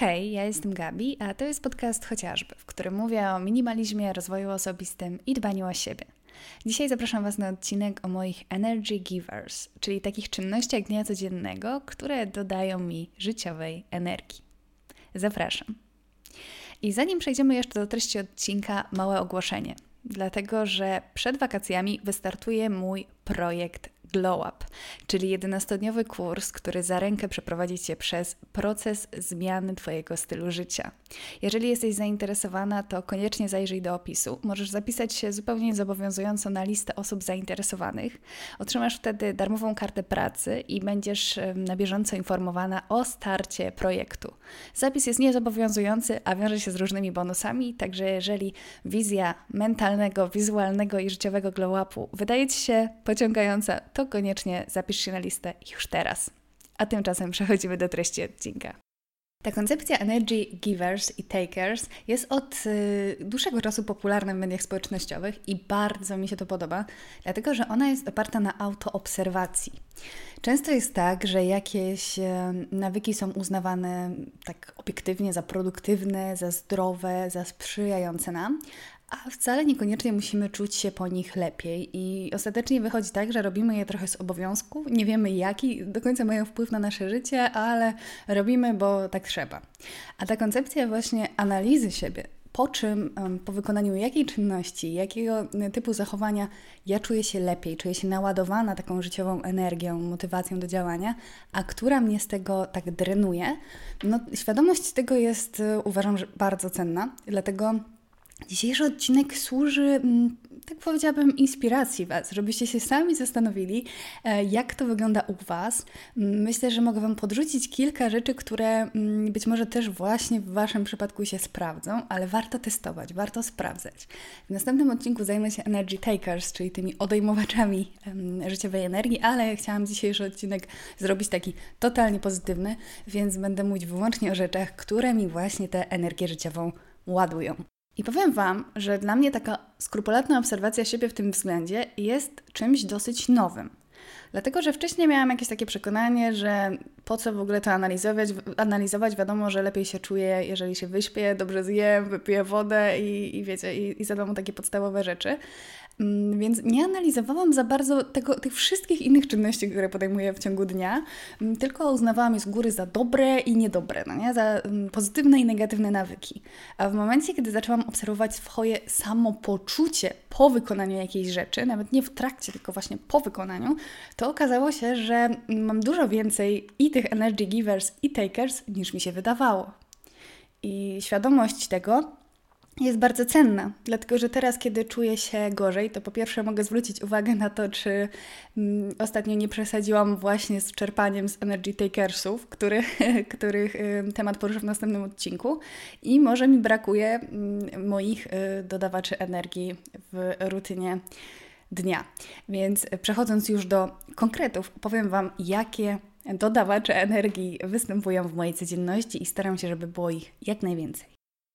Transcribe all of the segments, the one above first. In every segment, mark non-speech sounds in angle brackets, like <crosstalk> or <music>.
Hej, ja jestem Gabi, a to jest podcast chociażby, w którym mówię o minimalizmie, rozwoju osobistym i dbaniu o siebie. Dzisiaj zapraszam Was na odcinek o moich energy givers, czyli takich czynnościach dnia codziennego, które dodają mi życiowej energii. Zapraszam. I zanim przejdziemy jeszcze do treści odcinka, małe ogłoszenie, dlatego że przed wakacjami wystartuje mój projekt Glow Up, czyli 11-dniowy kurs, który za rękę przeprowadzi Cię przez proces zmiany Twojego stylu życia. Jeżeli jesteś zainteresowana, to koniecznie zajrzyj do opisu. Możesz zapisać się zupełnie zobowiązująco na listę osób zainteresowanych. Otrzymasz wtedy darmową kartę pracy i będziesz na bieżąco informowana o starcie projektu. Zapis jest niezobowiązujący, a wiąże się z różnymi bonusami, także jeżeli wizja mentalnego, wizualnego i życiowego glow upu wydaje Ci się pociągająca, to koniecznie zapisz się na listę już teraz. A tymczasem przechodzimy do treści odcinka. Ta koncepcja energy givers i takers jest od y, dłuższego czasu popularna w mediach społecznościowych i bardzo mi się to podoba, dlatego że ona jest oparta na autoobserwacji. Często jest tak, że jakieś y, nawyki są uznawane tak obiektywnie za produktywne, za zdrowe, za sprzyjające nam, a wcale niekoniecznie musimy czuć się po nich lepiej. I ostatecznie wychodzi tak, że robimy je trochę z obowiązku, nie wiemy jaki do końca mają wpływ na nasze życie, ale robimy, bo tak trzeba. A ta koncepcja właśnie analizy siebie, po czym, po wykonaniu jakiej czynności, jakiego typu zachowania ja czuję się lepiej, czuję się naładowana taką życiową energią, motywacją do działania, a która mnie z tego tak drenuje, no świadomość tego jest, uważam, że bardzo cenna, dlatego Dzisiejszy odcinek służy, mm, tak powiedziałabym, inspiracji Was, żebyście się sami zastanowili, e, jak to wygląda u Was. Myślę, że mogę Wam podrzucić kilka rzeczy, które mm, być może też właśnie w Waszym przypadku się sprawdzą, ale warto testować, warto sprawdzać. W następnym odcinku zajmę się Energy Takers, czyli tymi odejmowaczami życiowej energii, ale chciałam dzisiejszy odcinek zrobić taki totalnie pozytywny, więc będę mówić wyłącznie o rzeczach, które mi właśnie tę energię życiową ładują. I powiem Wam, że dla mnie taka skrupulatna obserwacja siebie w tym względzie jest czymś dosyć nowym. Dlatego, że wcześniej miałam jakieś takie przekonanie, że po co w ogóle to analizować? Analizować wiadomo, że lepiej się czuję, jeżeli się wyśpię, dobrze zjem, wypiję wodę i, i wiecie, i, i zadam takie podstawowe rzeczy. Mm, więc nie analizowałam za bardzo tego, tych wszystkich innych czynności, które podejmuję w ciągu dnia, mm, tylko uznawałam je z góry za dobre i niedobre, no nie? za mm, pozytywne i negatywne nawyki. A w momencie, kiedy zaczęłam obserwować swoje samopoczucie po wykonaniu jakiejś rzeczy, nawet nie w trakcie, tylko właśnie po wykonaniu, to okazało się, że mam dużo więcej i tych energy givers i takers niż mi się wydawało. I świadomość tego jest bardzo cenna, dlatego że teraz, kiedy czuję się gorzej, to po pierwsze mogę zwrócić uwagę na to, czy mm, ostatnio nie przesadziłam właśnie z czerpaniem z Energy Takersów, który, <laughs> których y, temat poruszę w następnym odcinku, i może mi brakuje y, moich y, dodawaczy energii w rutynie dnia. Więc przechodząc już do konkretów, powiem Wam, jakie dodawacze energii występują w mojej codzienności i staram się, żeby było ich jak najwięcej.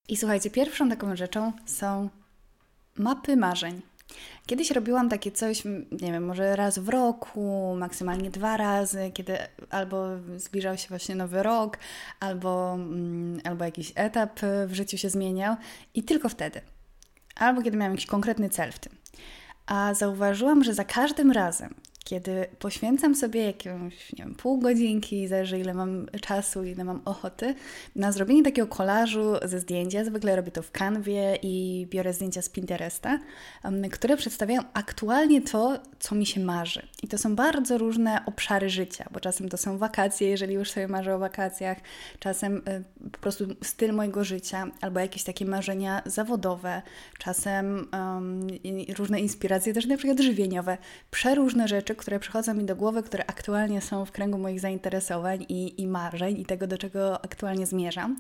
I słuchajcie, pierwszą taką rzeczą są mapy marzeń. Kiedyś robiłam takie coś, nie wiem, może raz w roku, maksymalnie dwa razy, kiedy albo zbliżał się właśnie nowy rok, albo, mm, albo jakiś etap w życiu się zmieniał i tylko wtedy. Albo kiedy miałam jakiś konkretny cel w tym. A zauważyłam, że za każdym razem, kiedy poświęcam sobie jakąś, nie wiem, pół godzinki, zależy ile mam czasu, ile mam ochoty, na zrobienie takiego kolażu ze zdjęcia. Zwykle robię to w kanwie i biorę zdjęcia z Pinteresta, które przedstawiają aktualnie to, co mi się marzy. I to są bardzo różne obszary życia, bo czasem to są wakacje, jeżeli już sobie marzę o wakacjach, czasem y, po prostu styl mojego życia, albo jakieś takie marzenia zawodowe, czasem um, różne inspiracje, też na przykład żywieniowe, przeróżne rzeczy, rzeczy, które przychodzą mi do głowy, które aktualnie są w kręgu moich zainteresowań i, i marzeń i tego, do czego aktualnie zmierzam,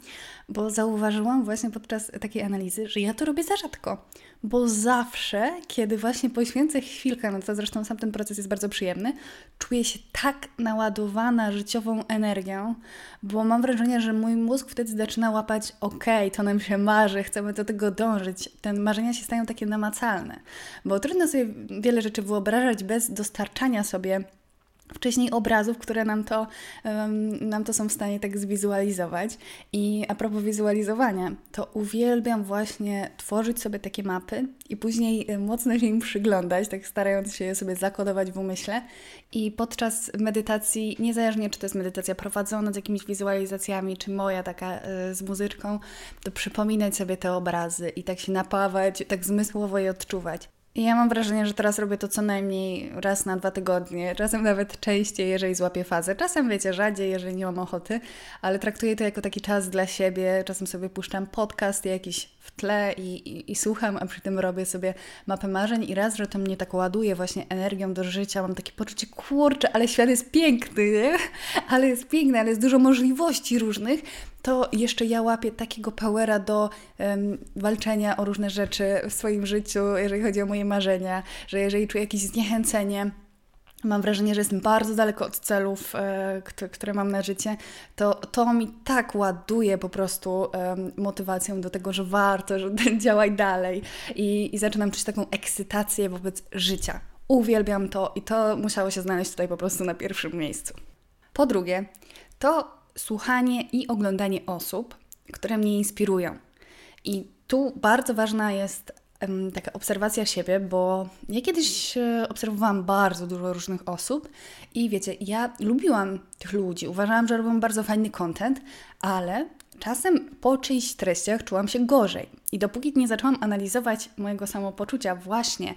bo zauważyłam właśnie podczas takiej analizy, że ja to robię za rzadko, bo zawsze, kiedy właśnie poświęcę chwilkę na to, zresztą sam ten proces jest bardzo przyjemny, czuję się tak naładowana życiową energią, bo mam wrażenie, że mój mózg wtedy zaczyna łapać, okej, okay, to nam się marzy, chcemy do tego dążyć. Te marzenia się stają takie namacalne, bo trudno sobie wiele rzeczy wyobrażać bez dostarczania sobie wcześniej obrazów, które nam to, um, nam to są w stanie tak zwizualizować. I a propos wizualizowania, to uwielbiam właśnie tworzyć sobie takie mapy i później mocno się im przyglądać, tak starając się je sobie zakodować w umyśle. I podczas medytacji, niezależnie czy to jest medytacja prowadzona z jakimiś wizualizacjami, czy moja taka y, z muzyczką, to przypominać sobie te obrazy i tak się napawać, tak zmysłowo je odczuwać. Ja mam wrażenie, że teraz robię to co najmniej raz na dwa tygodnie, czasem nawet częściej, jeżeli złapię fazę. Czasem, wiecie, rzadziej, jeżeli nie mam ochoty, ale traktuję to jako taki czas dla siebie. Czasem sobie puszczam podcast jakiś w tle i, i, i słucham, a przy tym robię sobie mapę marzeń i raz, że to mnie tak ładuje właśnie energią do życia, mam takie poczucie, kurczę, ale świat jest piękny, nie? Ale jest piękny, ale jest dużo możliwości różnych, to jeszcze ja łapię takiego powera do um, walczenia o różne rzeczy w swoim życiu, jeżeli chodzi o moje marzenia, że jeżeli czuję jakieś zniechęcenie, mam wrażenie, że jestem bardzo daleko od celów, e, które mam na życie, to to mi tak ładuje po prostu motywacją do tego, że warto, że <laughs> działaj dalej i, i zaczynam czuć taką ekscytację wobec życia. Uwielbiam to i to musiało się znaleźć tutaj po prostu na pierwszym miejscu. Po drugie, to słuchanie i oglądanie osób, które mnie inspirują. I tu bardzo ważna jest taka obserwacja siebie, bo ja kiedyś e, obserwowałam bardzo dużo różnych osób i wiecie, ja lubiłam tych ludzi, uważałam, że robią bardzo fajny content, ale czasem po czyichś treściach czułam się gorzej. I dopóki nie zaczęłam analizować mojego samopoczucia właśnie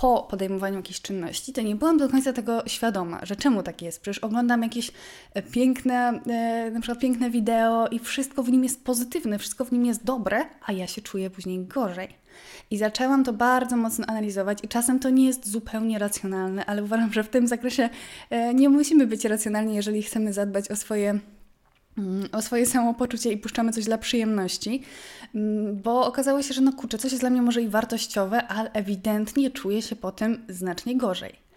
po podejmowaniu jakiejś czynności, to nie byłam do końca tego świadoma, że czemu tak jest. Przecież oglądam jakieś e, piękne, e, na przykład piękne wideo i wszystko w nim jest pozytywne, wszystko w nim jest dobre, a ja się czuję później gorzej. I zaczęłam to bardzo mocno analizować, i czasem to nie jest zupełnie racjonalne, ale uważam, że w tym zakresie e, nie musimy być racjonalni, jeżeli chcemy zadbać o swoje o swoje samopoczucie i puszczamy coś dla przyjemności, mm, bo okazało się, że no kurczę, coś jest dla mnie może i wartościowe, ale ewidentnie czuję się po tym znacznie gorzej.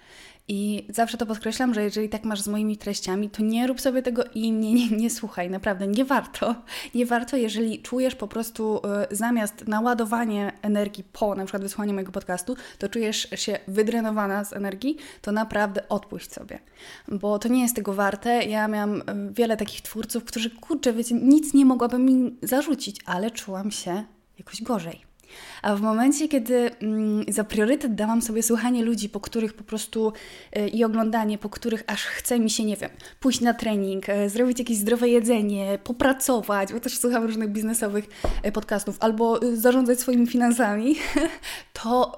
I zawsze to podkreślam, że jeżeli tak masz z moimi treściami, to nie rób sobie tego i nie, nie, nie słuchaj, naprawdę nie warto. Nie warto, jeżeli czujesz po prostu y, zamiast naładowanie energii po na przykład wysłuchaniu mojego podcastu, to czujesz się wydrenowana z energii, to naprawdę odpuść sobie. Bo to nie jest tego warte. Ja miałam y, wiele takich twórców, którzy kurczę, wiecie, nic nie mogłabym mi zarzucić, ale czułam się jakoś gorzej. A w momencie, kiedy mm, za priorytet dałam sobie słuchanie ludzi, po których po prostu y, i oglądanie, po których aż chce mi się, nie wiem, pójść na trening, y, zrobić jakieś zdrowe jedzenie, popracować, bo też słucham różnych biznesowych y, podcastów, albo zarządzać swoimi finansami, <laughs> to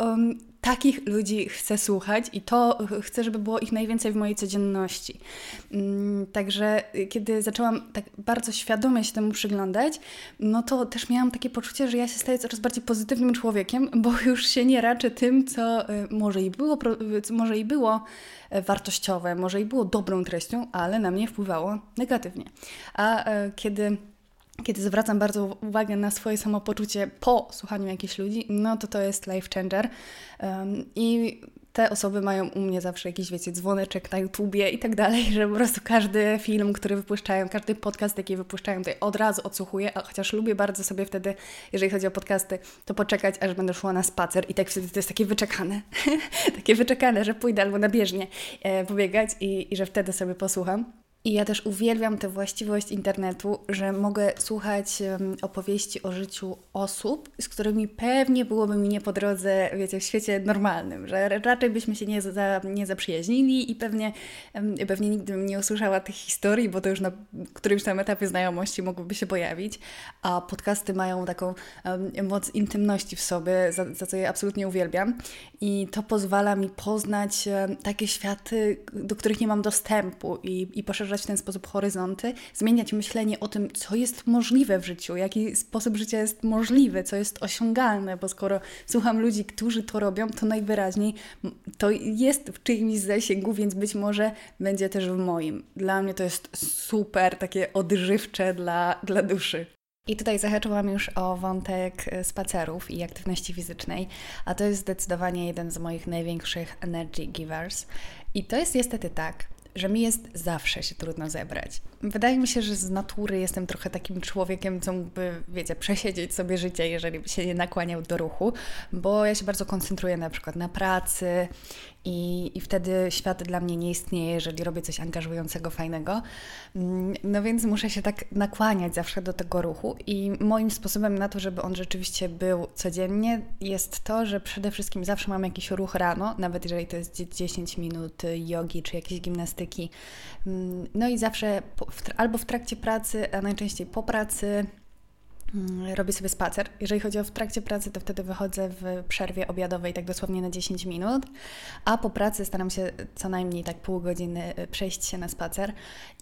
takich ludzi chcę słuchać i to chcę, żeby było ich najwięcej w mojej codzienności. Mm, także kiedy zaczęłam tak bardzo świadomie się temu przyglądać, no to też miałam takie poczucie, że ja się staję coraz bardziej pozytywnym człowiekiem, <laughs> bo już się nie raczę tym, co y, może i było, może i było e, wartościowe, może i było dobrą treścią, ale na mnie wpływało negatywnie. A e, kiedy kiedy zwracam bardzo uwagę na swoje samopoczucie po słuchaniu jakichś ludzi, no to to jest life changer. Um, I te osoby mają u mnie zawsze jakiś, wiecie, dzwoneczek na YouTubie i tak dalej, <laughs> że po prostu każdy film, który wypuszczają, każdy podcast, jaki wypuszczają, to od razu odsłuchuję, a chociaż lubię bardzo sobie wtedy, jeżeli chodzi o podcasty, to poczekać, aż będę szła na spacer i tak wtedy to jest takie wyczekane, <laughs> takie wyczekane, że pójdę albo na bieżnię e, pobiegać i, i że wtedy sobie posłucham. I ja też uwielbiam tę właściwość internetu, że mogę słuchać opowieści o życiu osób, z którymi pewnie byłoby mi nie po drodze, wiecie, w świecie normalnym, że raczej byśmy się nie, za, nie zaprzyjaźnili i pewnie, pewnie nigdy bym nie usłyszała tych historii, bo to już na którymś tam etapie znajomości mogłyby się pojawić, a podcasty mają taką moc intymności w sobie, za, za co je absolutnie uwielbiam. I to pozwala mi poznać takie światy, do których nie mam dostępu i, i poszerzać poszerzać w ten sposób horyzonty, zmieniać myślenie o tym, co jest możliwe w życiu, jaki sposób życia jest możliwy, co jest osiągalne, bo skoro słucham ludzi, którzy to robią, to najwyraźniej to jest w czyimś zasięgu, więc być może będzie też w moim. Dla mnie to jest super, takie odżywcze dla, dla duszy. I tutaj zahaczyłam już o wątek e, spacerów i aktywności fizycznej, a to jest zdecydowanie jeden z moich największych energy givers. I to jest niestety tak, że mi jest zawsze się trudno zebrać. Wydaje mi się, że z natury jestem trochę takim człowiekiem, co mógłby, wiecie, przesiedzieć sobie życie, jeżeli by się nie nakłaniał do ruchu, bo ja się bardzo koncentruję na przykład na pracy i, i wtedy świat dla mnie nie istnieje, jeżeli robię coś angażującego, fajnego. Mm, no więc muszę się tak nakłaniać zawsze do tego ruchu i moim sposobem na to, żeby on rzeczywiście był codziennie, jest to, że przede wszystkim zawsze mam jakiś ruch rano, nawet jeżeli to jest 10 minut jogi czy jakiejś gimnastyki. Mm, no i zawsze albo w trakcie pracy, a najczęściej po pracy, Mm, robię sobie spacer. Jeżeli chodzi o w trakcie pracy, to wtedy wychodzę w przerwie obiadowej, tak dosłownie na 10 minut, a po pracy staram się co najmniej tak pół godziny y, przejść się na spacer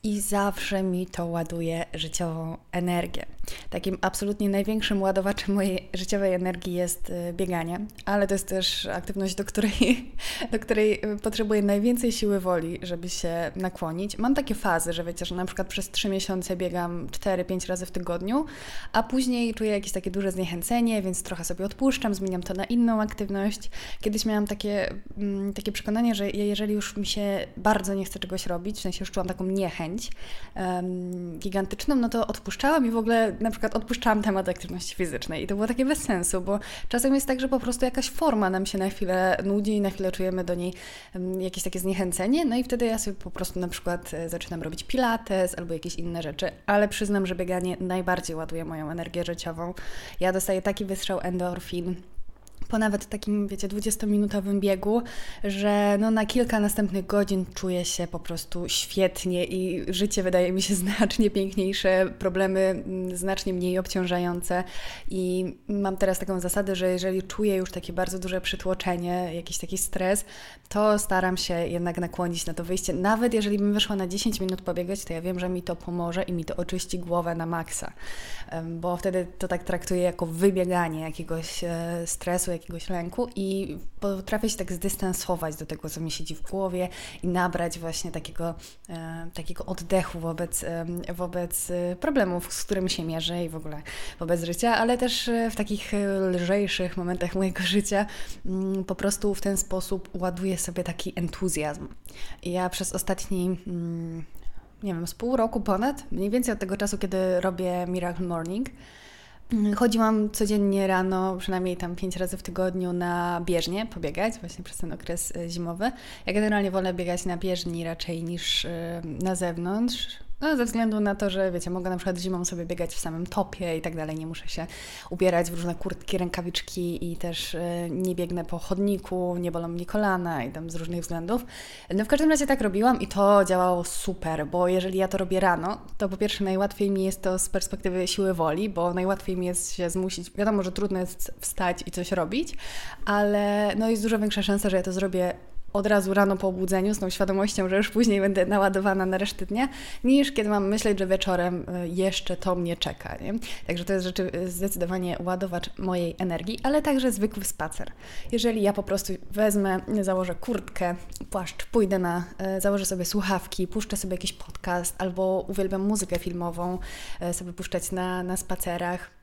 i zawsze mi to ładuje życiową energię. Takim absolutnie największym ładowaczem mojej życiowej energii jest y, bieganie, ale to jest też aktywność, do której, <laughs> do której y, potrzebuję najwięcej siły woli, żeby się nakłonić. Mam takie fazy, że wiecie, że na przykład przez 3 miesiące biegam 4-5 razy w tygodniu, a później czuję jakieś takie duże zniechęcenie, więc trochę sobie odpuszczam, zmieniam to na inną aktywność. Kiedyś miałam takie, mm, takie przekonanie, że jeżeli już mi się bardzo nie chce czegoś robić, w sensie już czułam taką niechęć um, gigantyczną, no to odpuszczałam i w ogóle na przykład odpuszczałam temat aktywności fizycznej. I to było takie bez sensu, bo czasem jest tak, że po prostu jakaś forma nam się na chwilę nudzi i na chwilę czujemy do niej jakieś takie zniechęcenie, no i wtedy ja sobie po prostu na przykład e, zaczynam robić pilates albo jakieś inne rzeczy, ale przyznam, że bieganie najbardziej ładuje moją energię życiową. Ja dostaję taki wystrzał endorfin po nawet takim, wiecie, 20-minutowym biegu, że no na kilka następnych godzin czuję się po prostu świetnie i życie wydaje mi się <laughs> znacznie piękniejsze, problemy mm, znacznie mniej obciążające i mam teraz taką zasadę, że jeżeli czuję już takie bardzo duże przytłoczenie, jakiś taki stres, to staram się jednak nakłonić na to wyjście. Nawet jeżeli bym wyszła na 10 minut pobiegać, to ja wiem, że mi to pomoże i mi to oczyści głowę na maksa, bo wtedy to tak traktuję jako wybieganie jakiegoś e, stresu, jakiegoś lęku i potrafię się tak zdystansować do tego, co mi siedzi w głowie i nabrać właśnie takiego, e, takiego oddechu wobec, e, wobec e, problemów, z którymi się mierzę i w ogóle wobec życia, ale też e, w takich e, lżejszych momentach mojego <laughs> życia m, mm, po prostu w ten sposób ładuję sobie taki entuzjazm. I ja przez ostatni m, mm, nie wiem, z pół roku ponad, mniej więcej od tego czasu, kiedy robię Miracle Morning, Chodziłam codziennie rano, przynajmniej tam pięć razy w tygodniu na bieżnię, pobiegać właśnie przez ten okres e, zimowy. Ja generalnie wolę biegać na bieżni raczej niż e, na zewnątrz. No, ze względu na to, że wiecie, mogę na przykład zimą sobie biegać w samym topie i tak dalej, nie muszę się ubierać w różne kurtki, rękawiczki i też e, nie biegnę po chodniku, nie bolą mnie kolana i tam z różnych względów. No w każdym razie tak robiłam i to działało super, bo jeżeli ja to robię rano, to po pierwsze najłatwiej mi jest to z perspektywy siły woli, bo najłatwiej mi jest się zmusić, wiadomo, że trudno jest wstać i coś robić, ale no jest dużo większa szansa, że ja to zrobię od razu rano po obudzeniu z tą świadomością, że już później będę naładowana na resztę dnia, niż kiedy mam myśleć, że wieczorem y, jeszcze to mnie czeka. Nie? Także to jest rzeczy, y, zdecydowanie ładowacz mojej energii, ale także zwykły spacer. Jeżeli ja po prostu wezmę, założę kurtkę, płaszcz, pójdę na, y, założę sobie słuchawki, puszczę sobie jakiś podcast albo uwielbiam muzykę filmową, sobie puszczać na, na spacerach,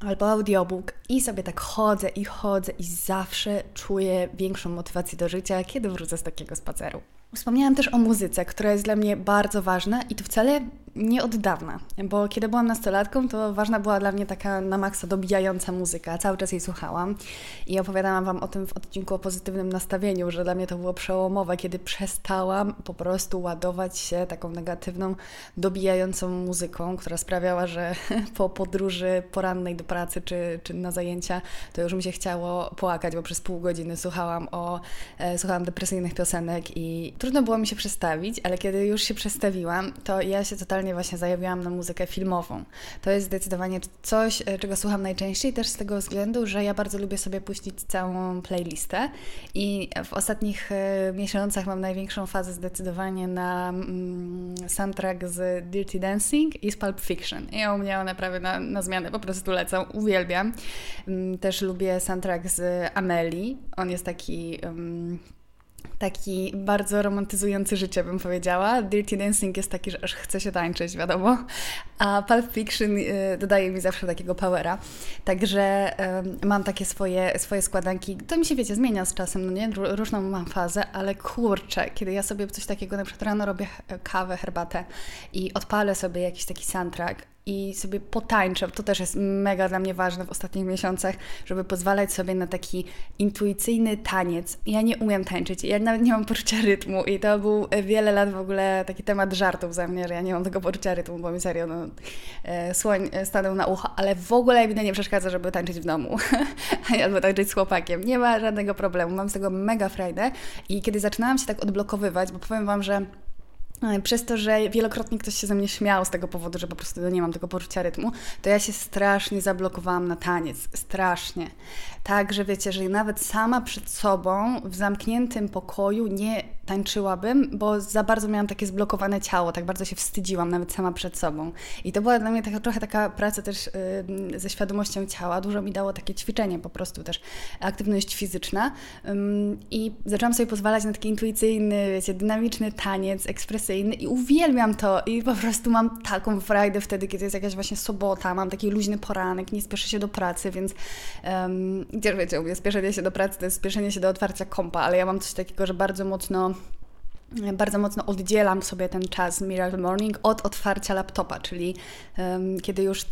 albo audiobook i sobie tak chodzę i chodzę i zawsze czuję większą motywację do życia, kiedy wrócę z takiego spaceru. Wspomniałam też o muzyce, która jest dla mnie bardzo ważna i to wcale nie od dawna, bo kiedy byłam nastolatką, to ważna była dla mnie taka na maksa dobijająca muzyka. Cały czas jej słuchałam i opowiadałam Wam o tym w odcinku o pozytywnym nastawieniu, że dla mnie to było przełomowe, kiedy przestałam po prostu ładować się taką negatywną, dobijającą muzyką, która sprawiała, że <laughs> po podróży porannej do pracy czy, czy na zajęcia, to już mi się chciało płakać, bo przez pół godziny słuchałam o e, słuchałam depresyjnych piosenek i trudno było mi się przestawić, ale kiedy już się przestawiłam, to ja się totalnie totalnie właśnie zajawiłam na muzykę filmową. To jest zdecydowanie coś, e, czego słucham najczęściej, też z tego względu, że ja bardzo lubię sobie puścić całą playlistę i w ostatnich e, miesiącach mam największą fazę zdecydowanie na mm, soundtrack z Dirty Dancing i z Pulp Fiction. I u mnie one prawie na, na zmianę po prostu lecą, uwielbiam. Mm, też lubię soundtrack z Amelie. On jest taki um, taki bardzo romantyzujący życie, bym powiedziała. Dirty Dancing jest taki, że aż chce się tańczyć, wiadomo, a Pulp Fiction y, dodaje mi zawsze takiego powera. Także mam takie swoje, swoje składanki. To mi się, wiecie, zmienia z czasem, no nie? Różną mam fazę, ale kurczę, kiedy ja sobie coś takiego, na przykład rano robię kawę, herbatę i odpalę sobie jakiś taki soundtrack, i sobie potańczę. To też jest mega dla mnie ważne w ostatnich miesiącach, żeby pozwalać sobie na taki intuicyjny taniec. Ja nie umiem tańczyć, ja nawet nie mam poczucia rytmu i to był wiele lat w ogóle taki temat żartów za mnie, że ja nie mam tego poczucia rytmu, bo mi serio no, e, słoń stanął na ucho, ale w ogóle mi to nie przeszkadza, żeby tańczyć w domu <laughs> albo tańczyć z chłopakiem. Nie ma żadnego problemu, mam z tego mega frajdę i kiedy zaczynałam się tak odblokowywać, bo powiem Wam, że E, przez to, że wielokrotnie ktoś się ze mnie śmiał z tego powodu, że po prostu nie mam tego poczucia rytmu, to ja się strasznie zablokowałam na taniec. Strasznie. Tak, że wiecie, że nawet sama przed sobą w zamkniętym pokoju nie tańczyłabym, bo za bardzo miałam takie zblokowane ciało, tak bardzo się wstydziłam nawet sama przed sobą. I to była dla mnie taka, trochę taka praca też yy, ze świadomością ciała. Dużo mi dało takie ćwiczenie po prostu też, aktywność fizyczna. Yy, I zaczęłam sobie pozwalać na taki intuicyjny, wiecie, dynamiczny taniec, ekspresyjny i uwielbiam to. I po prostu mam taką frajdę wtedy, kiedy jest jakaś właśnie sobota, mam taki luźny poranek, nie spieszę się do pracy, więc gdzie wiecie, u spieszenie się do pracy to jest spieszenie się do otwarcia kompa, ale ja mam coś takiego, że bardzo mocno bardzo mocno oddzielam sobie ten czas Miracle Morning od otwarcia laptopa, czyli um, kiedy już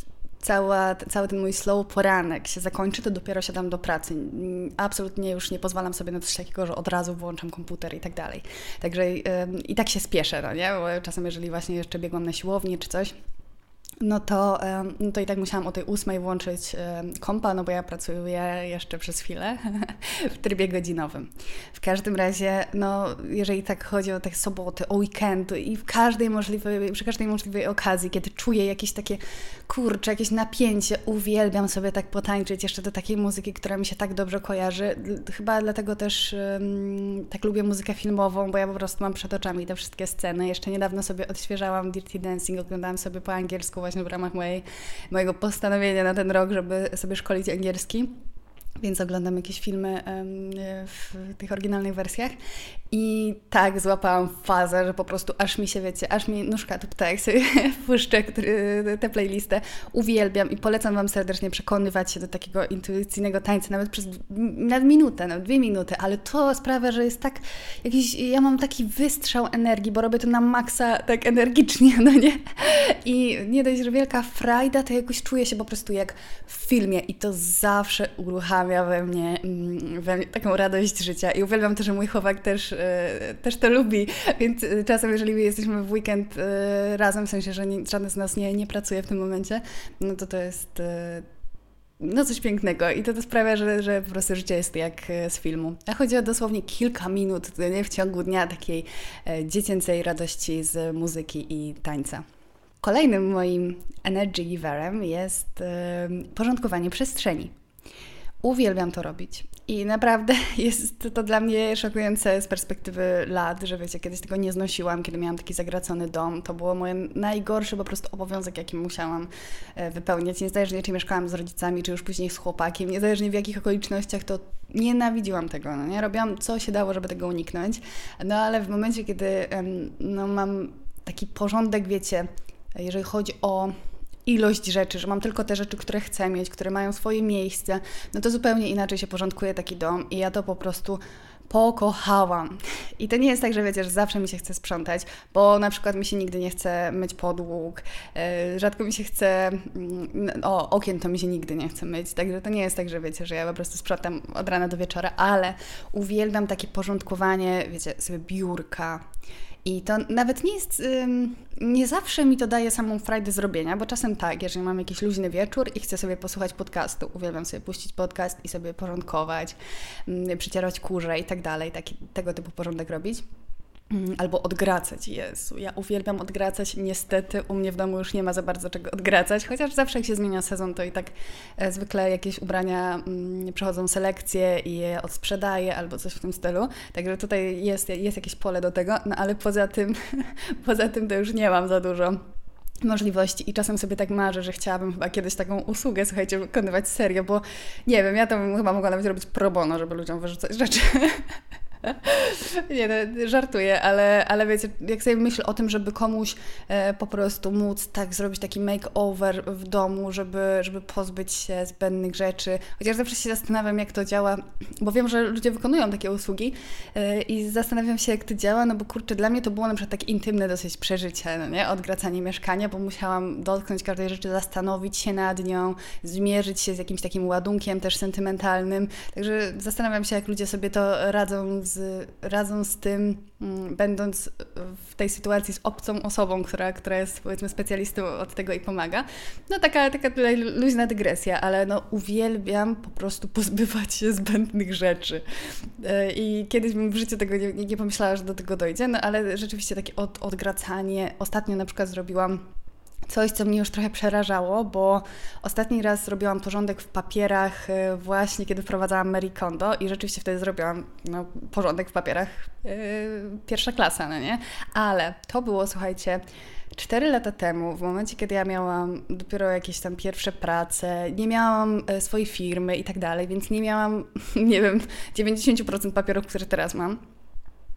cała, cały ten mój slow poranek się zakończy, to dopiero siadam do pracy. Absolutnie już nie pozwalam sobie na coś takiego, że od razu włączam komputer i tak dalej. Także um, i tak się spieszę, no nie? Bo czasem jeżeli właśnie jeszcze biegłam na siłownię czy coś, no to, no to i tak musiałam o tej ósmej włączyć kompa, no bo ja pracuję jeszcze przez chwilę <laughs> w trybie godzinowym. W każdym razie, no jeżeli tak chodzi o te soboty, o weekendy i w każdej możliwej, przy każdej możliwej okazji, kiedy czuję jakieś takie, kurcze, jakieś napięcie, uwielbiam sobie tak potańczyć jeszcze do takiej muzyki, która mi się tak dobrze kojarzy. Chyba dlatego też um, tak lubię muzykę filmową, bo ja po prostu mam przed oczami te wszystkie sceny. Jeszcze niedawno sobie odświeżałam Dirty Dancing, oglądałam sobie po angielsku właśnie w ramach mojej, mojego postanowienia na ten rok, żeby sobie szkolić angielski więc oglądam jakieś filmy w tych oryginalnych wersjach. I tak złapałam fazę, że po prostu aż mi się, wiecie, aż mi nóżka tu tak sobie <laughs> puszczę tę playlistę. Uwielbiam i polecam Wam serdecznie przekonywać się do takiego intuicyjnego tańca, nawet przez nawet minutę, nawet dwie minuty, ale to sprawia, że jest tak jakiś, ja mam taki wystrzał energii, bo robię to na maksa tak energicznie, <laughs> no nie? I nie dość, że wielka frajda, to jakoś czuję się po prostu jak w filmie i to zawsze uruchamia we mnie, mm, we mnie taką radość życia. I uwielbiam to, że mój chłopak też E, też to lubi, więc e, czasem jeżeli jesteśmy w weekend e, razem, w sensie, że żaden z nas nie, nie pracuje w tym momencie, no to to jest no coś pięknego i to, to sprawia, że, że po prostu życie jest jak z filmu. A chodzi o dosłownie kilka minut nie, w ciągu dnia takiej dziecięcej radości z muzyki i tańca. Kolejnym moim energy giverem jest porządkowanie przestrzeni. Uwielbiam to robić. I naprawdę <laughs> jest to dla mnie szokujące z perspektywy lat, że wiecie, kiedyś tego nie znosiłam, kiedy miałam taki zagracony dom. To było moje najgorszy po prostu obowiązek, jaki musiałam e, wypełniać. Niezależnie, czy mieszkałam z rodzicami, czy już później z chłopakiem, niezależnie w jakich okolicznościach, to nienawidziłam tego. No nie? Robiłam co się dało, żeby tego uniknąć. No ale w momencie, kiedy no, mam taki porządek, wiecie, jeżeli chodzi o ilość rzeczy, że mam tylko te rzeczy, które chcę mieć, które mają swoje miejsce, no to zupełnie inaczej się porządkuje taki dom i ja to po prostu pokochałam. I to nie jest tak, że wiecie, że zawsze mi się chce sprzątać, bo na przykład mi się nigdy nie chce myć podłóg, yy, rzadko mi się chce, yy, o, okien to mi się nigdy nie chce myć, także to nie jest tak, że wiecie, że ja po prostu sprzątam od rana do wieczora, ale uwielbiam takie porządkowanie, wiecie, sobie biurka, i to nawet nie jest, nie zawsze mi to daje samą frajdę zrobienia, bo czasem tak, jeżeli mam jakiś luźny wieczór i chcę sobie posłuchać podcastu, uwielbiam sobie puścić podcast i sobie porządkować, przycierać kurze i tak dalej, taki, tego typu porządek robić. <clears throat> Albo odgracać. Jezu, ja uwielbiam odgracać. Niestety u mnie w domu już nie ma za bardzo czego odgracać, chociaż zawsze jak się zmienia sezon, to i tak e, zwykle jakieś ubrania mm, przechodzą selekcję i je odsprzedaję albo coś w tym stylu. Także tutaj jest, jest jakieś pole do tego, no ale poza tym, <laughs> poza tym to już nie mam za dużo możliwości i czasem sobie tak marzę, że chciałabym chyba kiedyś taką usługę, słuchajcie, wykonywać serio, bo nie wiem, ja to bym chyba mogła nawet robić pro bono, żeby ludziom wyrzucać rzeczy. <laughs> <laughs> Nie, no, żartuję, ale, ale wiecie, jak sobie myślę o tym, żeby komuś e, po prostu móc tak zrobić taki makeover w domu, żeby, żeby pozbyć się zbędnych rzeczy, chociaż zawsze się zastanawiam, jak to działa, bo wiem, że ludzie wykonują takie usługi e, i zastanawiam się, jak to działa, no bo kurczę, dla mnie to było na przykład takie intymne dosyć przeżycie, no nie? Odgracanie mieszkania, bo musiałam dotknąć każdej rzeczy, zastanowić się nad nią, zmierzyć się z jakimś takim ładunkiem też sentymentalnym, także zastanawiam się, jak ludzie sobie to radzą z, radzą z tym, mm, będąc w tej sytuacji z obcą osobą, która, która jest powiedzmy specjalistą od tego i pomaga. No taka, taka tutaj luźna dygresja, ale no uwielbiam po prostu pozbywać się zbędnych rzeczy. E, I kiedyś bym w życiu tego nie, nie pomyślała, że do tego dojdzie, no ale rzeczywiście takie od, odgracanie. Ostatnio na przykład zrobiłam Coś, co mnie już trochę przerażało, bo ostatni raz zrobiłam porządek w papierach e, właśnie, kiedy wprowadzałam Mary Kondo i rzeczywiście wtedy zrobiłam no, porządek w papierach yy, pierwsza klasa, no nie? Ale to było, słuchajcie, Cztery lata temu, w momencie, kiedy ja miałam dopiero jakieś tam pierwsze prace, nie miałam e, swojej firmy i tak dalej, więc nie miałam, <laughs> nie wiem, 90% papierów, które teraz mam.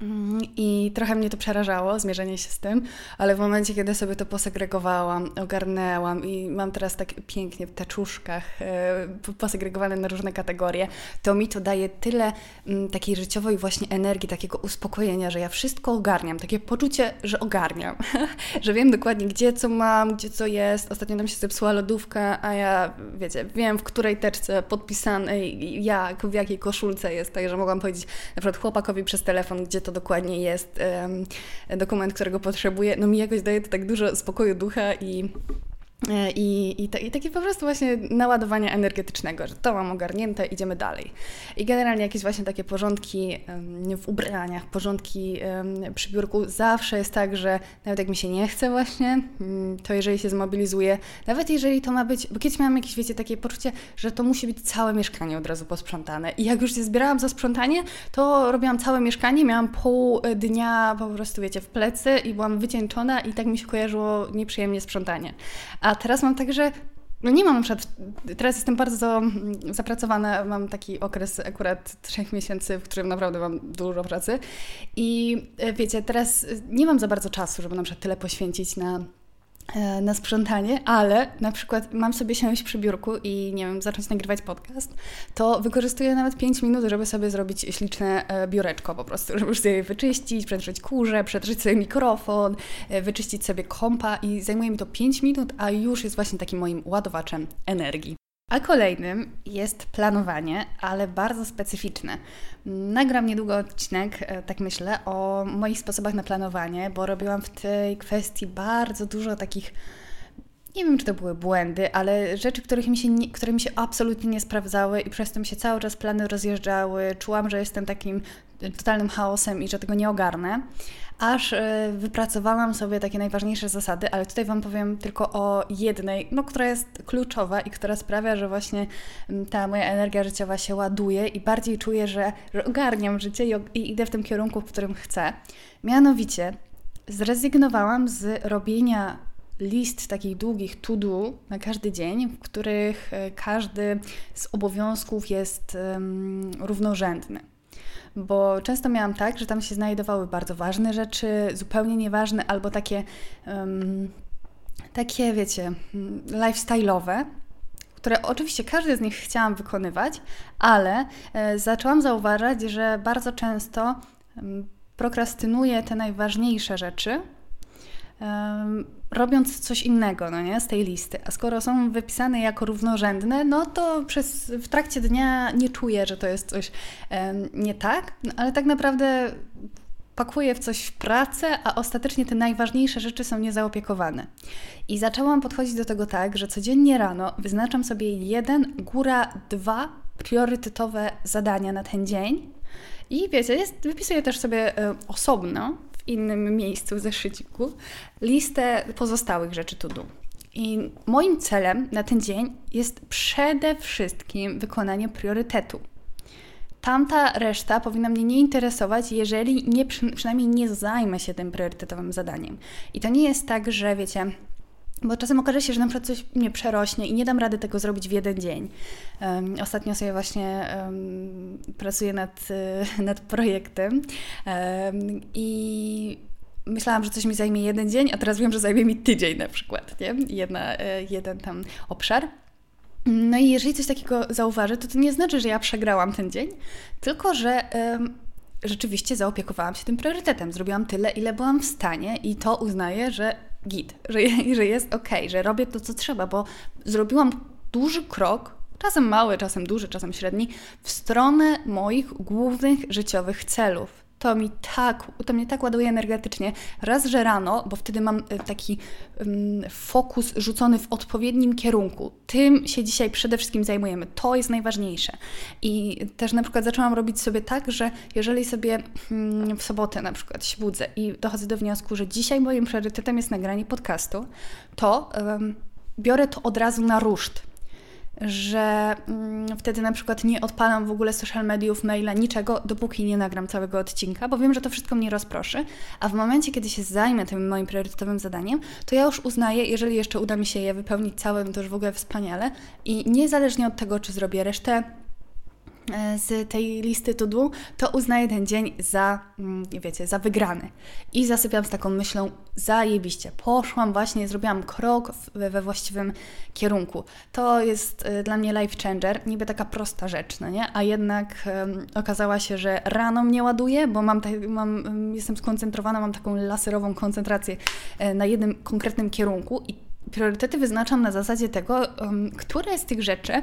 Mhm, I trochę mnie to przerażało, zmierzenie się z tym, ale w momencie, kiedy sobie to posegregowałam, ogarnęłam i mam teraz tak pięknie w teczuszkach e, posegregowane na różne kategorie, to mi to daje tyle mm, takiej życiowej właśnie energii, takiego uspokojenia, że ja wszystko ogarniam, takie poczucie, że ogarniam, <laughs> że wiem dokładnie, gdzie co mam, gdzie co jest. Ostatnio nam się zepsuła lodówka, a ja, wiecie, wiem, w której teczce podpisanej, jak, w jakiej koszulce jest, także mogłam powiedzieć na przykład chłopakowi przez telefon, gdzie to dokładnie jest dokument, którego potrzebuję, no mi jakoś daje to tak dużo spokoju ducha i E, I, i, I takie po prostu właśnie naładowanie energetycznego, że to mam ogarnięte, idziemy dalej. I generalnie jakieś właśnie takie porządki w ubraniach, porządki przy biurku, zawsze jest tak, że nawet jak mi się nie chce właśnie, mm, to jeżeli się zmobilizuję, nawet jeżeli to ma być, bo kiedyś miałam jakieś, wiecie, takie poczucie, że to musi być całe mieszkanie od razu posprzątane. I jak już się zbierałam za sprzątanie, to robiłam całe mieszkanie, miałam pół dnia po prostu, wiecie, w plecy i byłam wycieńczona i tak mi się kojarzyło nieprzyjemnie sprzątanie. A teraz mam tak, że no nie mam na przykład, teraz jestem bardzo zapracowana, mam taki okres akurat trzech miesięcy, w którym naprawdę mam dużo pracy. I e, wiecie, teraz nie mam za bardzo czasu, żeby na przykład tyle poświęcić na na sprzątanie, ale na przykład mam sobie siąść przy biurku i nie wiem, zacząć nagrywać podcast, to wykorzystuję nawet 5 minut, żeby sobie zrobić śliczne e, biureczko po prostu, żeby sobie wyczyścić, przetrzeć kurze, przetrzeć sobie mikrofon, e, wyczyścić sobie kompa i zajmuje mi to 5 minut, a już jest właśnie takim moim ładowaczem energii. A kolejnym jest planowanie, ale bardzo specyficzne. Nagram niedługo odcinek, e, tak myślę, o moich sposobach na planowanie, bo robiłam w tej kwestii bardzo dużo takich nie wiem, czy to były błędy, ale rzeczy, których mi się nie, które mi się absolutnie nie sprawdzały i przez to mi się cały czas plany rozjeżdżały. Czułam, że jestem takim totalnym chaosem i że tego nie ogarnę aż e, wypracowałam sobie takie najważniejsze zasady, ale tutaj Wam powiem tylko o jednej, no, która jest kluczowa i która sprawia, że właśnie ta moja energia życiowa się ładuje i bardziej czuję, że, że ogarniam życie i, i idę w tym kierunku, w którym chcę. Mianowicie zrezygnowałam z robienia list takich długich to-do na każdy dzień, w których e, każdy z obowiązków jest um, równorzędny bo często miałam tak, że tam się znajdowały bardzo ważne rzeczy, zupełnie nieważne, albo takie, um, takie wiecie, lifestyle'owe, które oczywiście każdy z nich chciałam wykonywać, ale e, zaczęłam zauważać, że bardzo często prokrastynuję te najważniejsze rzeczy, robiąc coś innego no nie, z tej listy. A skoro są wypisane jako równorzędne, no to przez, w trakcie dnia nie czuję, że to jest coś nie tak, no, ale tak naprawdę pakuję w coś w pracę, a ostatecznie te najważniejsze rzeczy są niezaopiekowane. I zaczęłam podchodzić do tego tak, że codziennie rano wyznaczam sobie jeden, góra dwa priorytetowe zadania na ten dzień. I wiecie, jest, wypisuję też sobie y, osobno innym miejscu w zeszyciku listę pozostałych rzeczy to do. I moim celem na ten dzień jest przede wszystkim wykonanie priorytetu. Tamta reszta powinna mnie nie interesować, jeżeli nie, przynajmniej nie zajmę się tym priorytetowym zadaniem. I to nie jest tak, że wiecie, Bo czasem okaże się, że na przykład coś mnie przerośnie i nie dam rady tego zrobić w jeden dzień. Um, ostatnio sobie właśnie um, pracuję nad, nad projektem um, i myślałam, że coś mi zajmie jeden dzień, a teraz wiem, że zajmie mi tydzień na przykład, nie? Jedna, e, jeden tam obszar. No i jeżeli coś takiego zauważę, to to nie znaczy, że ja przegrałam ten dzień, tylko że rzeczywiście zaopiekowałam się tym priorytetem. Zrobiłam tyle, ile byłam w stanie i to uznaję, że git, że, <laughs> że jest ok, że robię to, co trzeba, bo zrobiłam duży krok, czasem mały, czasem duży, czasem średni, w stronę moich głównych życiowych celów to mi tak, to mnie tak ładuje energetycznie. Raz, że rano, bo wtedy mam e, taki um, fokus rzucony w odpowiednim kierunku. Tym się dzisiaj przede wszystkim zajmujemy. To jest najważniejsze. I też na przykład zaczęłam robić sobie tak, że jeżeli sobie um, w sobotę na przykład się budzę i dochodzę do wniosku, że dzisiaj moim priorytetem jest nagranie podcastu, to um, biorę to od razu na ruszt że mm, wtedy na przykład nie odpalam w ogóle social mediów, maila, niczego, dopóki nie nagram całego odcinka, bo wiem, że to wszystko mnie rozproszy. A w momencie, kiedy się zajmę tym moim priorytetowym zadaniem, to ja już uznaję, jeżeli jeszcze uda mi się je wypełnić całe, to już w ogóle wspaniale. I niezależnie od tego, czy zrobię resztę z tej listy to do, to uznaję ten dzień za, mm, wiecie, za wygrany. I zasypiam z taką myślą, zajebiście, poszłam właśnie, zrobiłam krok we właściwym kierunku. To jest e, dla mnie life changer, niby taka prosta rzecz, no nie? A jednak um, okazała się, że rano mnie ładuje, bo mam, mam, jestem skoncentrowana, mam taką laserową koncentrację e, na jednym konkretnym kierunku i priorytety wyznaczam na zasadzie tego, um, które z tych rzeczy,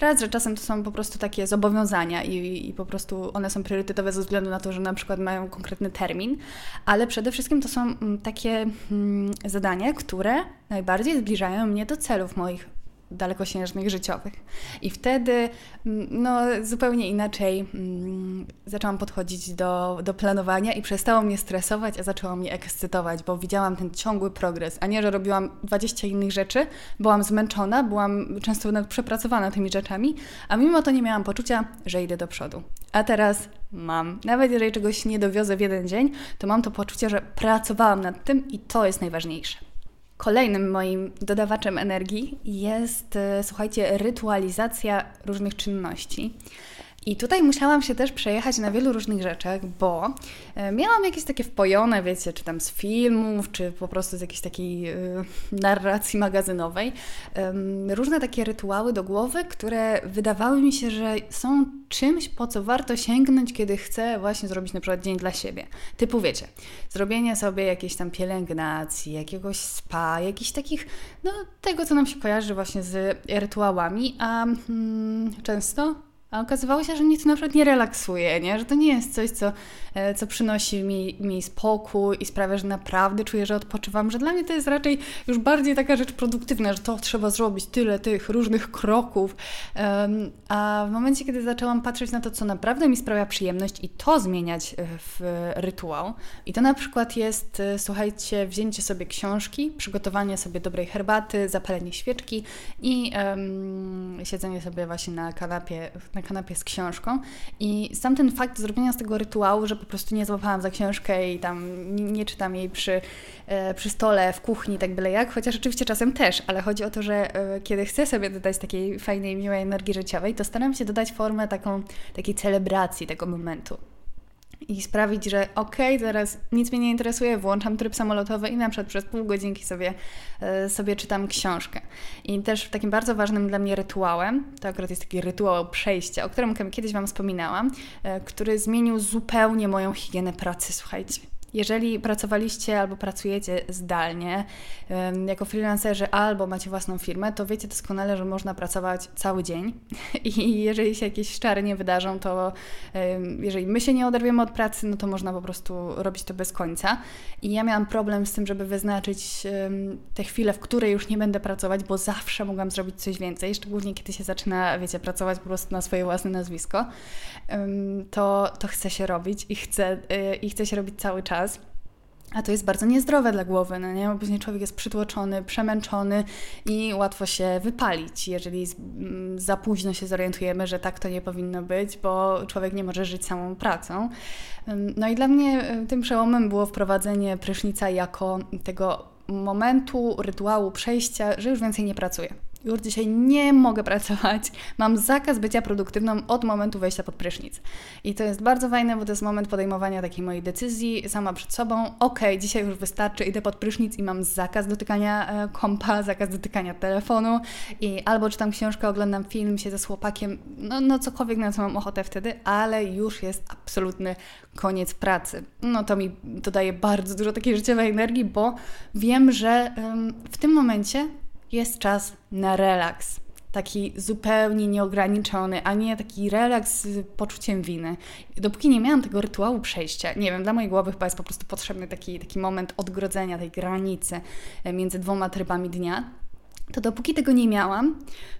raz, że czasem to są po prostu takie zobowiązania i, i, po prostu one są priorytetowe ze względu na to, że na przykład mają konkretny termin, ale przede wszystkim to są um, takie um, zadania, które najbardziej zbliżają mnie do celów moich dalekosiężnych, życiowych. I wtedy mm, no, zupełnie inaczej mm, zaczęłam podchodzić do, do planowania i przestało mnie stresować, a zaczęło mnie ekscytować, bo widziałam ten ciągły progres, a nie, że robiłam 20 innych rzeczy, byłam zmęczona, byłam często nawet przepracowana tymi rzeczami, a mimo to nie miałam poczucia, że idę do przodu. A teraz mam. Nawet jeżeli czegoś nie dowiozę w jeden dzień, to mam to poczucie, że pracowałam nad tym i to jest najważniejsze. Kolejnym moim dodawaczem energii jest, e, słuchajcie, rytualizacja różnych czynności. I tutaj musiałam się też przejechać na wielu różnych rzeczach, bo e, miałam jakieś takie wpojone, wiecie, czy tam z filmów, czy po prostu z jakiejś takiej y, narracji magazynowej, różne takie rytuały do głowy, które wydawały mi się, że są czymś, po co warto sięgnąć, kiedy chcę właśnie zrobić na przykład dzień dla siebie. Typu, wiecie, zrobienie sobie jakiejś tam pielęgnacji, jakiegoś spa, jakichś takich, no tego, co nam się kojarzy właśnie z rytuałami, a mm, często a okazywało się, że mnie to na nie relaksuje, nie? że to nie jest coś, co, e, co przynosi mi, mi spokój i sprawia, że naprawdę czuję, że odpoczywam, że dla mnie to jest raczej już bardziej taka rzecz produktywna, że to trzeba zrobić, tyle tych różnych kroków. A w momencie, kiedy zaczęłam patrzeć na to, co naprawdę mi sprawia przyjemność i to zmieniać e, w rytuał, i to na przykład jest, e, słuchajcie, wzięcie sobie książki, przygotowanie sobie dobrej herbaty, zapalenie świeczki i um, siedzenie sobie właśnie na kanapie na kanapie z książką i sam ten fakt zrobienia z tego rytuału, że po prostu nie złapałam za książkę i tam nie, nie czytam jej przy, e, przy stole, w kuchni, tak byle jak, chociaż oczywiście czasem też, ale chodzi o to, że e, kiedy chcę sobie dodać takiej fajnej, miłej energii życiowej, to staram się dodać formę taką, takiej celebracji tego momentu i sprawić, że okej, okay, teraz nic mnie nie interesuje, włączam tryb samolotowy i na przykład przez pół godzinki sobie, e, sobie czytam książkę. I też takim bardzo ważnym dla mnie rytuałem, to akurat jest taki rytuał przejścia, o którym kiedyś Wam wspominałam, e, który zmienił zupełnie moją higienę pracy, słuchajcie. Jeżeli pracowaliście albo pracujecie zdalnie jako freelancerzy albo macie własną firmę, to wiecie doskonale, że można pracować cały dzień <laughs> i jeżeli się jakieś szczary nie wydarzą, to jeżeli my się nie oderwiemy od pracy, no to można po prostu robić to bez końca. I ja miałam problem z tym, żeby wyznaczyć te chwile, w której już nie będę pracować, bo zawsze mogłam zrobić coś więcej, szczególnie kiedy się zaczyna, wiecie, pracować po prostu na swoje własne nazwisko, to, to chce się robić i chcę, y, i chce się robić cały czas. A to jest bardzo niezdrowe dla głowy, no nie? Bo później człowiek jest przytłoczony, przemęczony i łatwo się wypalić, jeżeli za późno się zorientujemy, że tak to nie powinno być, bo człowiek nie może żyć samą pracą. No i dla mnie tym przełomem było wprowadzenie prysznica jako tego momentu rytuału przejścia, że już więcej nie pracuję. Już dzisiaj nie mogę pracować. Mam zakaz bycia produktywną od momentu wejścia pod prysznic. I to jest bardzo fajne, bo to jest moment podejmowania takiej mojej decyzji sama przed sobą. Ok, dzisiaj już wystarczy, idę pod prysznic i mam zakaz dotykania e, kompa, zakaz dotykania telefonu i albo czytam książkę, oglądam film, siedzę z chłopakiem, no, no cokolwiek na co mam ochotę wtedy, ale już jest absolutny koniec pracy. No to mi dodaje bardzo dużo takiej życiowej energii, bo wiem, że w tym momencie jest czas na relaks. Taki zupełnie nieograniczony, a nie taki relaks z poczuciem winy. Dopóki nie miałam tego rytuału przejścia, nie wiem, dla mojej głowy chyba jest po prostu potrzebny taki, taki moment odgrodzenia tej granicy e, między dwoma trybami dnia to dopóki tego nie miałam,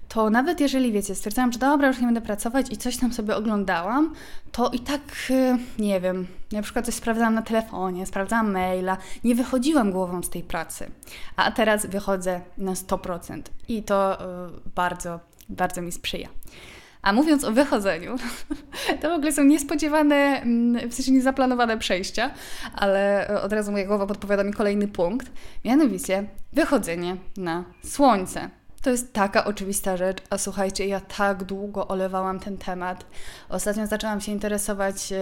to nawet jeżeli, wiecie, stwierdzałam, że dobra, już nie będę pracować i coś tam sobie oglądałam, to i tak, y, nie wiem, na przykład coś sprawdzałam na telefonie, sprawdzałam maila, nie wychodziłam głową z tej pracy. A teraz wychodzę na 100% i to y, bardzo, bardzo mi sprzyja. A mówiąc o wychodzeniu, <laughs> to w ogóle są niespodziewane, mm, w sensie niezaplanowane przejścia, ale od razu moja głowa podpowiada mi kolejny punkt, mianowicie wychodzenie na słońce. To jest taka oczywista rzecz, a słuchajcie, ja tak długo olewałam ten temat. Ostatnio zaczęłam się interesować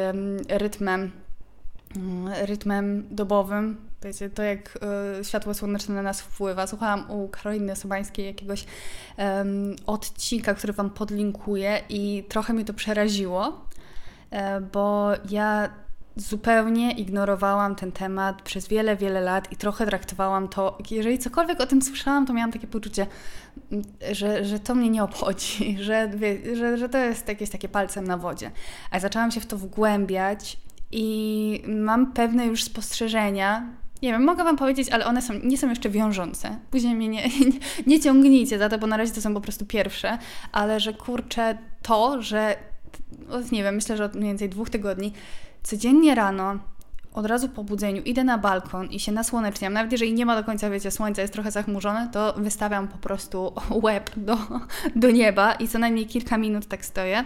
rytmem Mm, rytmem dobowym. Wiecie, to jak y, światło słoneczne na nas wpływa. Słuchałam u Karoliny Sobańskiej jakiegoś odcinka, który Wam podlinkuję i trochę mnie to przeraziło, e, bo ja zupełnie ignorowałam ten temat przez wiele, wiele lat i trochę traktowałam to, jeżeli cokolwiek o tym słyszałam, to miałam takie poczucie, że, że to mnie nie obchodzi, <laughs> że, że, że to jest jakieś takie palcem na wodzie. A zaczęłam się w to wgłębiać i mam pewne już spostrzeżenia. Nie wiem, mogę Wam powiedzieć, ale one są, nie są jeszcze wiążące. Później mnie nie, nie, <laughs> nie ciągnijcie za to, bo na razie to są po prostu pierwsze, ale że kurczę to, że nie wiem, myślę, że od mniej więcej dwóch tygodni codziennie rano od razu po budzeniu idę na balkon i się nasłoneczniam. Nawet jeżeli nie ma do końca, wiecie, słońca jest trochę zachmurzone, to wystawiam po prostu <laughs> łeb do, do nieba i co najmniej kilka minut tak stoję.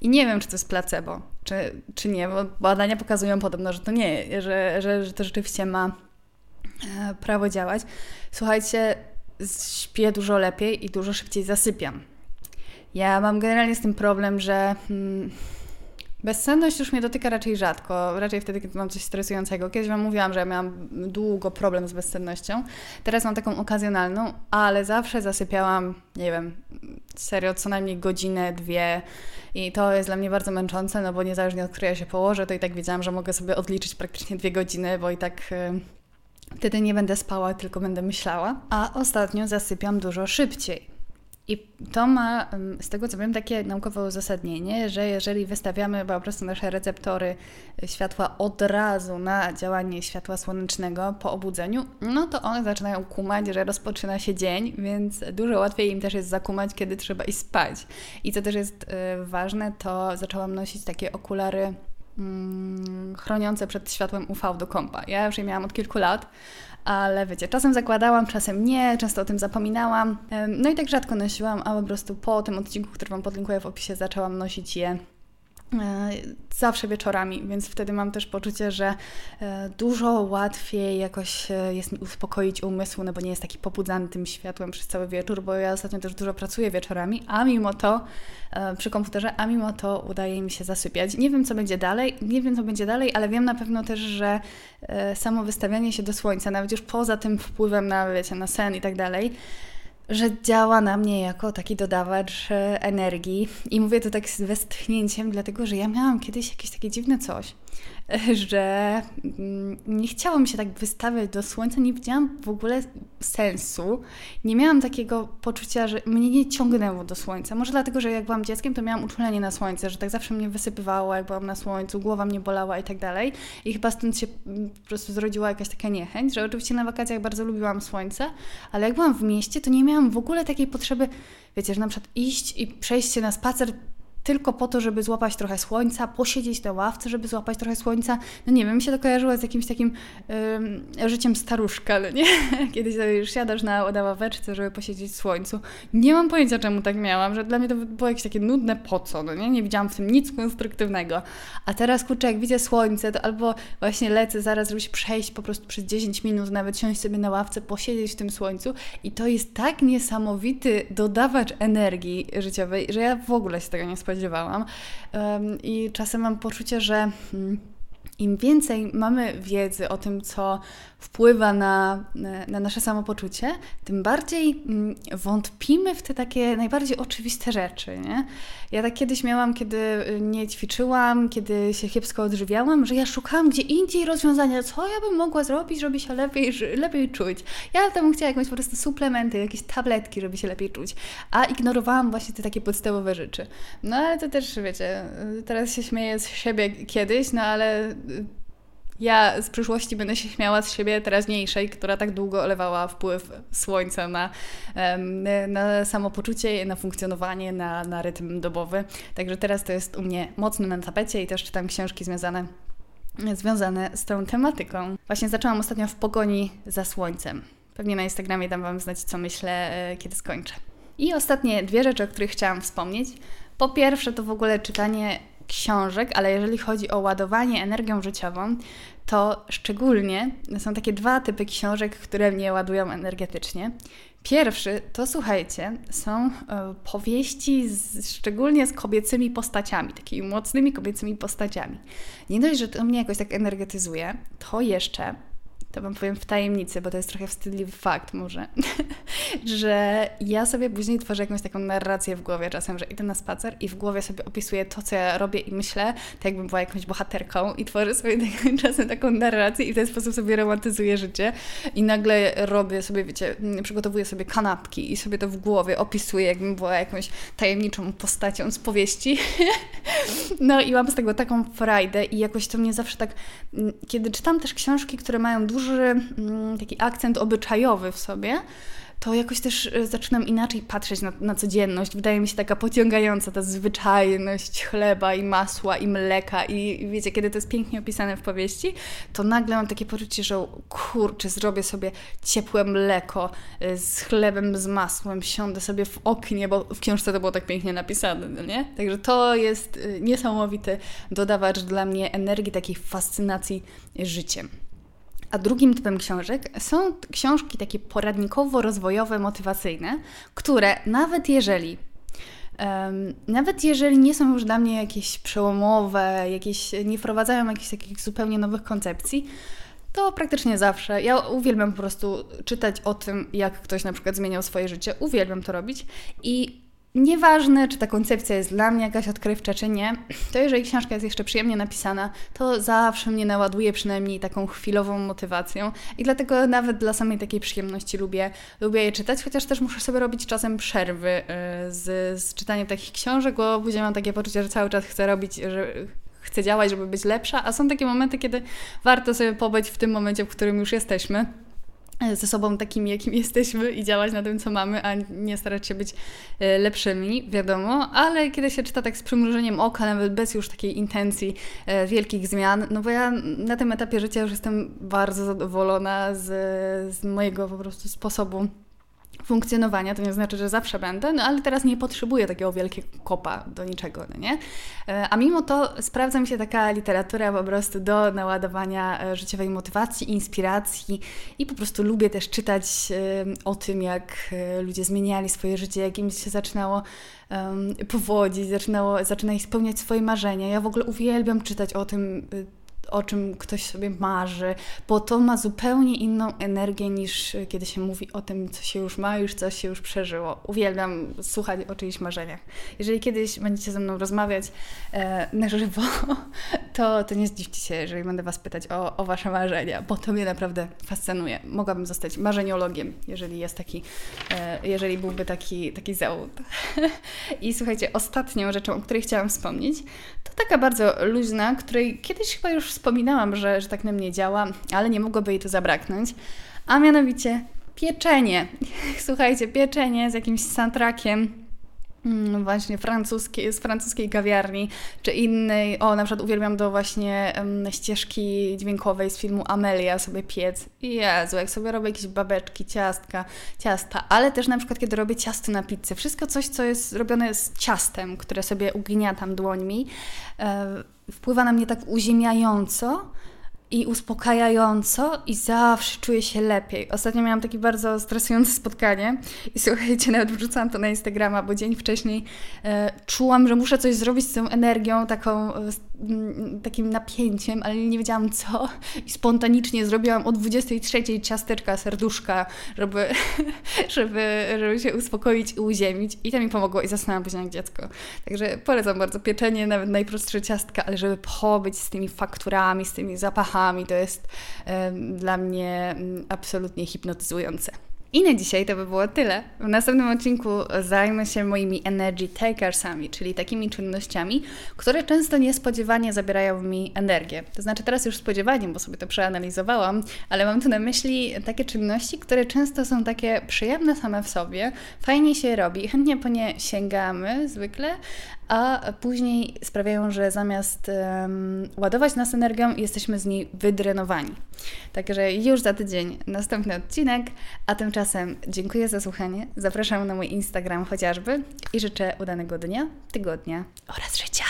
I nie wiem, czy to jest placebo, czy, czy nie, bo badania pokazują podobno, że to nie, że, że, że to rzeczywiście ma prawo działać. Słuchajcie, śpię dużo lepiej i dużo szybciej zasypiam. Ja mam generalnie z tym problem, że... Hmm, Bezsenność już mnie dotyka raczej rzadko, raczej wtedy, kiedy mam coś stresującego. Kiedyś Wam mówiłam, że miałam długo problem z bezsennością. Teraz mam taką okazjonalną, ale zawsze zasypiałam, nie wiem, serio, co najmniej godzinę, dwie. I to jest dla mnie bardzo męczące, no bo niezależnie od której ja się położę, to i tak wiedziałam, że mogę sobie odliczyć praktycznie dwie godziny, bo i tak... Yy, wtedy nie będę spała, tylko będę myślała. A ostatnio zasypiam dużo szybciej. I to ma, z tego co wiem, takie naukowe uzasadnienie, że jeżeli wystawiamy po prostu nasze receptory światła od razu na działanie światła słonecznego po obudzeniu, no to one zaczynają kumać, że rozpoczyna się dzień, więc dużo łatwiej im też jest zakumać, kiedy trzeba iść spać. I co też jest y, ważne, to zaczęłam nosić takie okulary mm, chroniące przed światłem UV do kompa. Ja już je miałam od kilku lat, ale wiecie, czasem zakładałam, czasem nie, często o tym zapominałam. No i tak rzadko nosiłam, a po prostu po tym odcinku, który Wam podlinkuję w opisie, zaczęłam nosić je zawsze wieczorami, więc wtedy mam też poczucie, że e, dużo łatwiej jakoś e, jest mi uspokoić umysł, no bo nie jest taki pobudzany tym światłem przez cały wieczór, bo ja ostatnio też dużo pracuję wieczorami, a mimo to przy komputerze, a mimo to udaje mi się zasypiać. Nie wiem, co będzie dalej, nie wiem, co będzie dalej, ale wiem na pewno też, że samo wystawianie się do słońca, nawet już poza tym wpływem na, wiecie, na sen i tak dalej, że działa na mnie jako taki dodawacz e, energii. I mówię to tak z westchnięciem, dlatego że ja miałam kiedyś jakieś takie dziwne coś, <laughs> że mm, nie chciałam się tak wystawiać do słońca, nie widziałam w ogóle sensu. Nie miałam takiego poczucia, że mnie nie ciągnęło do słońca. Może dlatego, że jak byłam dzieckiem, to miałam uczulenie na słońce, że tak zawsze mnie wysypywało, jak byłam na słońcu, głowa mnie bolała i tak dalej. I chyba stąd się mm, po prostu zrodziła jakaś taka niechęć, że oczywiście na wakacjach bardzo lubiłam słońce, ale jak byłam w mieście, to nie miałam w ogóle takiej potrzeby, wiecie, że na przykład iść i przejść się na spacer tylko po to, żeby złapać trochę słońca, posiedzieć na ławce, żeby złapać trochę słońca. No nie wiem, mi się to kojarzyło z jakimś takim życiem staruszka, no nie? <laughs> Kiedyś już siadasz na, na ławeczce, żeby posiedzieć w słońcu. Nie mam pojęcia, czemu tak miałam, że dla mnie to było jakieś takie nudne po co, no nie? Nie widziałam w tym nic konstruktywnego. A teraz, kurczę, jak widzę słońce, to albo właśnie lecę zaraz, żeby się przejść po prostu przez 10 minut, nawet siąść sobie na ławce, posiedzieć w tym słońcu i to jest tak niesamowity dodawacz energii życiowej, że ja w ogóle się tego nie spodziewałam. Um, I czasem mam poczucie, że... Im więcej mamy wiedzy o tym, co wpływa na, na nasze samopoczucie, tym bardziej mm, wątpimy w te takie najbardziej oczywiste rzeczy. Nie? Ja tak kiedyś miałam, kiedy y, nie ćwiczyłam, kiedy się kiepsko odżywiałam, że ja szukałam gdzie indziej rozwiązania, co ja bym mogła zrobić, żeby się lepiej, lepiej czuć. Ja tam chciałam jakieś po prostu suplementy, jakieś tabletki, żeby się lepiej czuć, a ignorowałam właśnie te takie podstawowe rzeczy. No ale to też, wiecie, y, teraz się śmieję z siebie kiedyś, no ale ja z przyszłości będę się śmiała z siebie teraźniejszej, która tak długo olewała wpływ słońca na, na samopoczucie, na funkcjonowanie, na, na rytm dobowy. Także teraz to jest u mnie mocno na tapecie i też czytam książki związane związane z tą tematyką. Właśnie zaczęłam ostatnio w pogoni za słońcem. Pewnie na Instagramie dam Wam znać, co myślę, e, kiedy skończę. I ostatnie dwie rzeczy, o których chciałam wspomnieć. Po pierwsze, to w ogóle czytanie książek, ale jeżeli chodzi o ładowanie energią życiową, to szczególnie są takie dwa typy książek, które mnie ładują energetycznie. Pierwszy to słuchajcie, są e, powieści z, szczególnie z kobiecymi postaciami, takimi mocnymi kobiecymi postaciami. Nie dość, że to mnie jakoś tak energetyzuje, to jeszcze to Wam powiem w tajemnicy, bo to jest trochę wstydliwy fakt może, <laughs> że ja sobie później tworzę jakąś taką narrację w głowie czasem, że idę na spacer i w głowie sobie opisuję to, co ja robię i myślę, tak jakbym była jakąś bohaterką i tworzę sobie <laughs> tak, czasem taką narrację i w ten sposób sobie romantyzuję życie i nagle robię sobie, wiecie, przygotowuję sobie kanapki i sobie to w głowie opisuję, jakbym była jakąś tajemniczą postacią z powieści. <laughs> no i mam z tego taką frajdę i jakoś to mnie zawsze tak, kiedy czytam też książki, które mają dużo duży mm, taki akcent obyczajowy w sobie, to jakoś też e, zaczynam inaczej patrzeć na, na codzienność. Wydaje mi się taka pociągająca ta zwyczajność chleba i masła i mleka i wiecie, kiedy to jest pięknie opisane w powieści, to nagle mam takie poczucie, że kurczę, zrobię sobie ciepłe mleko e, z chlebem, z masłem, siądę sobie w oknie, bo w książce to było tak pięknie napisane, no nie? Także to jest e, niesamowity dodawacz dla mnie energii, takiej fascynacji życiem. A drugim typem książek są książki takie poradnikowo-rozwojowe, motywacyjne, które nawet jeżeli Um, nawet jeżeli nie są już dla mnie jakieś przełomowe, jakieś, nie wprowadzają jakichś takich zupełnie nowych koncepcji, to praktycznie zawsze. Ja uwielbiam po prostu czytać o tym, jak ktoś na przykład zmieniał swoje życie. Uwielbiam to robić i Nieważne, czy ta koncepcja jest dla mnie jakaś odkrywcza, czy nie, to jeżeli książka jest jeszcze przyjemnie napisana, to zawsze mnie naładuje przynajmniej taką chwilową motywacją. I dlatego nawet dla samej takiej przyjemności lubię, lubię je czytać, chociaż też muszę sobie robić czasem przerwy y, z, z czytaniem takich książek, bo później mam takie poczucie, że cały czas chcę robić, że chcę działać, żeby być lepsza, a są takie momenty, kiedy warto sobie pobyć w tym momencie, w którym już jesteśmy ze sobą takimi, jakim <laughs> jesteśmy i działać na tym, co mamy, a nie starać się być e, lepszymi, wiadomo, ale kiedy się czyta tak z przymrużeniem oka, nawet bez już takiej intencji e, wielkich zmian, no bo ja na tym etapie życia już jestem bardzo zadowolona z, z mojego po prostu sposobu funkcjonowania, to nie znaczy, że zawsze będę, no ale teraz nie potrzebuję takiego wielkiego kopa do niczego, no nie? E, a mimo to sprawdza mi się taka literatura po prostu do naładowania e, życiowej motywacji, inspiracji i po prostu lubię też czytać e, o tym, jak ludzie zmieniali swoje życie, jak im się zaczynało powodzić, zaczynało, zaczynali spełniać swoje marzenia. Ja w ogóle uwielbiam czytać o tym, o czym ktoś sobie marzy, bo to ma zupełnie inną energię niż kiedy się mówi o tym, co się już ma, już coś się już przeżyło. Uwielbiam słuchać o czyichś marzeniach. Jeżeli kiedyś będziecie ze mną rozmawiać e, na żywo, <laughs> to, to nie zdziwcie się, jeżeli będę Was pytać o, o Wasze marzenia, bo to mnie naprawdę fascynuje. Mogłabym zostać marzeniologiem, jeżeli jest taki, e, jeżeli byłby taki, taki zawód. <laughs> I słuchajcie, ostatnią rzeczą, o której chciałam wspomnieć, to taka bardzo luźna, której kiedyś chyba już wspominałam, że, że tak na mnie działa, ale nie mogłoby jej tu zabraknąć, a mianowicie pieczenie. <laughs> Słuchajcie, pieczenie z jakimś soundtrackiem Mm, właśnie francuskiej, z francuskiej kawiarni, czy innej, o na przykład uwielbiam do właśnie um, ścieżki dźwiękowej z filmu Amelia sobie piec. Jezu, jak sobie robię jakieś babeczki, ciastka, ciasta, ale też na przykład kiedy robię ciasto na pizzę, wszystko coś, co jest robione z ciastem, które sobie ugniatam dłońmi, e, wpływa na mnie tak uziemiająco, i uspokajająco i zawsze czuję się lepiej. Ostatnio miałam takie bardzo stresujące spotkanie i słuchajcie, nawet wrzucałam to na Instagrama, bo dzień wcześniej e, czułam, że muszę coś zrobić z tą energią, taką, e, takim napięciem, ale nie wiedziałam co i spontanicznie zrobiłam o 23 ciasteczka, serduszka, żeby, <laughs> żeby, żeby się uspokoić i uziemić i to mi pomogło i zasnęłam później jak dziecko. Także polecam bardzo pieczenie, nawet najprostsze ciastka, ale żeby pobyć z tymi fakturami, z tymi zapachami, to jest dla mnie mm, absolutnie hipnotyzujące. I na dzisiaj to by było tyle. W następnym odcinku zajmę się moimi energy takersami, czyli takimi czynnościami, które często niespodziewanie zabierają mi energię. To znaczy teraz już spodziewanie, bo sobie to przeanalizowałam, ale mam tu na myśli takie czynności, które często są takie przyjemne same w sobie, fajnie się robi, chętnie po nie sięgamy zwykle, a później sprawiają, że zamiast um, ładować nas energią, jesteśmy z niej wydrenowani. Także już za tydzień następny odcinek, a tymczasem dziękuję za słuchanie. Zapraszam na mój Instagram chociażby i życzę udanego dnia, tygodnia oraz życia.